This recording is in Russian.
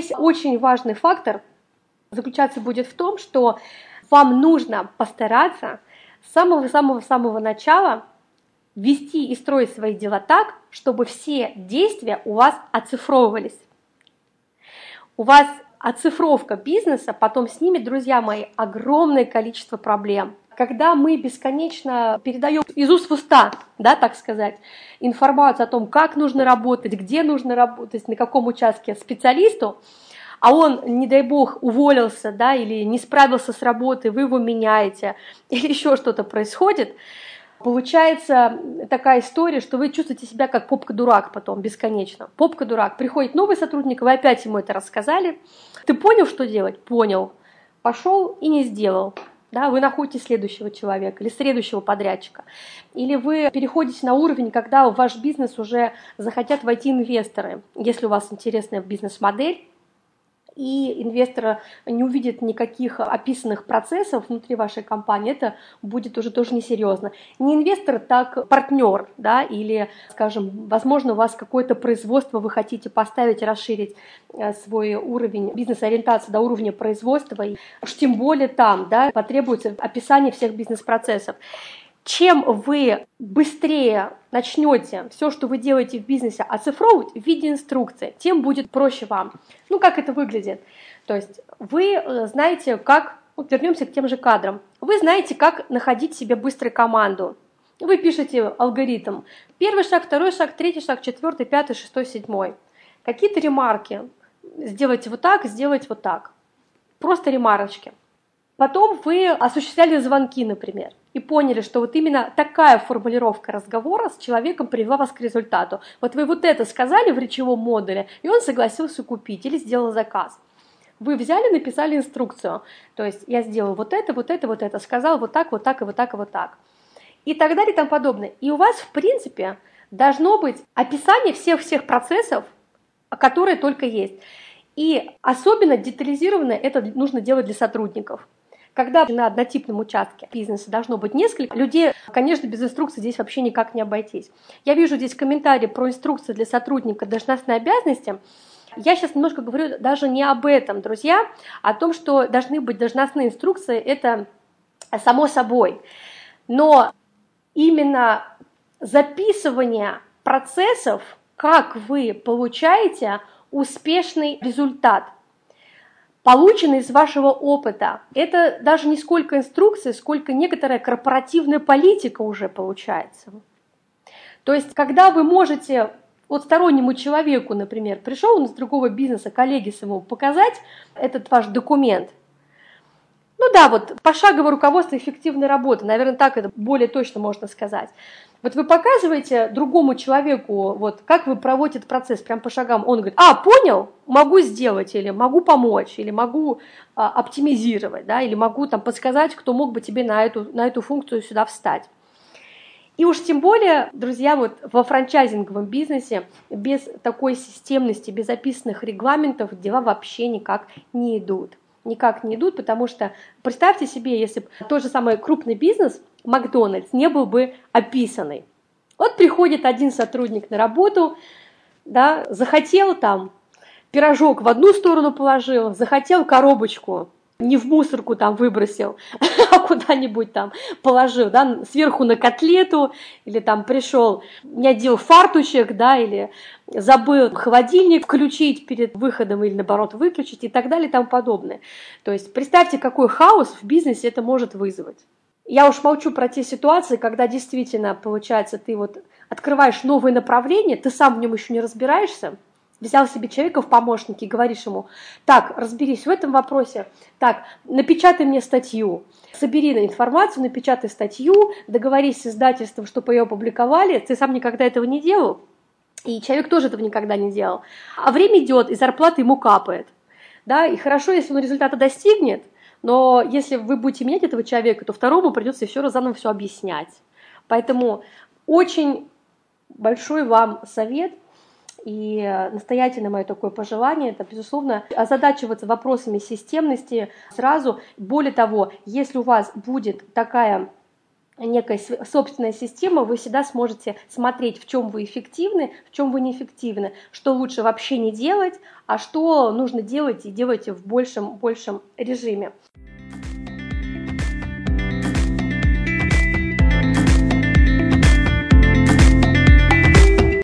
здесь очень важный фактор заключаться будет в том, что вам нужно постараться с самого-самого-самого начала вести и строить свои дела так, чтобы все действия у вас оцифровывались. У вас оцифровка бизнеса потом снимет, друзья мои, огромное количество проблем. Когда мы бесконечно передаем из уст в уста, да, так сказать, информацию о том, как нужно работать, где нужно работать, на каком участке специалисту, а он, не дай бог, уволился, да, или не справился с работой, вы его меняете, или еще что-то происходит, Получается такая история, что вы чувствуете себя как попка-дурак потом бесконечно. Попка-дурак. Приходит новый сотрудник, вы опять ему это рассказали. Ты понял, что делать? Понял. Пошел и не сделал. Да, вы находите следующего человека или следующего подрядчика. Или вы переходите на уровень, когда в ваш бизнес уже захотят войти инвесторы. Если у вас интересная бизнес-модель, и инвестор не увидит никаких описанных процессов внутри вашей компании, это будет уже тоже несерьезно. Не инвестор, так партнер, да, или, скажем, возможно, у вас какое-то производство вы хотите поставить, расширить э, свой уровень бизнес-ориентации до уровня производства, и уж тем более там, да, потребуется описание всех бизнес-процессов чем вы быстрее начнете все, что вы делаете в бизнесе, оцифровывать в виде инструкции, тем будет проще вам. Ну, как это выглядит? То есть вы э, знаете, как, вернемся к тем же кадрам, вы знаете, как находить себе быстро команду. Вы пишете алгоритм. Первый шаг, второй шаг, третий шаг, четвертый, пятый, шестой, седьмой. Какие-то ремарки. Сделайте вот так, сделайте вот так. Просто ремарочки. Потом вы осуществляли звонки, например, и поняли, что вот именно такая формулировка разговора с человеком привела вас к результату. Вот вы вот это сказали в речевом модуле, и он согласился купить или сделал заказ. Вы взяли, написали инструкцию, то есть я сделал вот это, вот это, вот это, сказал вот так, вот так и вот так и вот так. И так далее и тому подобное. И у вас, в принципе, должно быть описание всех-всех процессов, которые только есть. И особенно детализированно это нужно делать для сотрудников. Когда на однотипном участке бизнеса должно быть несколько людей, конечно, без инструкции здесь вообще никак не обойтись. Я вижу здесь комментарии про инструкции для сотрудника должностной обязанности. Я сейчас немножко говорю даже не об этом, друзья, а о том, что должны быть должностные инструкции, это само собой. Но именно записывание процессов, как вы получаете успешный результат – полученный из вашего опыта. Это даже не сколько инструкции, сколько некоторая корпоративная политика уже получается. То есть, когда вы можете вот стороннему человеку, например, пришел он из другого бизнеса, коллеге своему, показать этот ваш документ, да, вот пошаговое руководство эффективной работы, наверное, так это более точно можно сказать. Вот вы показываете другому человеку, вот как вы проводите процесс, прям по шагам, он говорит, а, понял, могу сделать, или могу помочь, или могу а, оптимизировать, да, или могу там подсказать, кто мог бы тебе на эту, на эту функцию сюда встать. И уж тем более, друзья, вот во франчайзинговом бизнесе без такой системности, без описанных регламентов дела вообще никак не идут никак не идут, потому что представьте себе, если бы тот же самый крупный бизнес, Макдональдс, не был бы описанный. Вот приходит один сотрудник на работу, да, захотел там пирожок в одну сторону положил, захотел коробочку не в мусорку там выбросил, а куда-нибудь там положил, да, сверху на котлету, или там пришел, не одел фартучек, да, или забыл холодильник включить перед выходом или наоборот выключить и так далее и тому подобное. То есть представьте, какой хаос в бизнесе это может вызвать. Я уж молчу про те ситуации, когда действительно, получается, ты вот открываешь новое направление, ты сам в нем еще не разбираешься, взял себе человека в помощники и говоришь ему, так, разберись в этом вопросе, так, напечатай мне статью, собери информацию, напечатай статью, договорись с издательством, чтобы ее опубликовали, ты сам никогда этого не делал, и человек тоже этого никогда не делал. А время идет, и зарплата ему капает. Да, и хорошо, если он результата достигнет, но если вы будете менять этого человека, то второму придется еще раз заново все объяснять. Поэтому очень большой вам совет – и настоятельно мое такое пожелание, это, безусловно, озадачиваться вопросами системности сразу. Более того, если у вас будет такая некая собственная система, вы всегда сможете смотреть, в чем вы эффективны, в чем вы неэффективны, что лучше вообще не делать, а что нужно делать и делать в большем, большем режиме.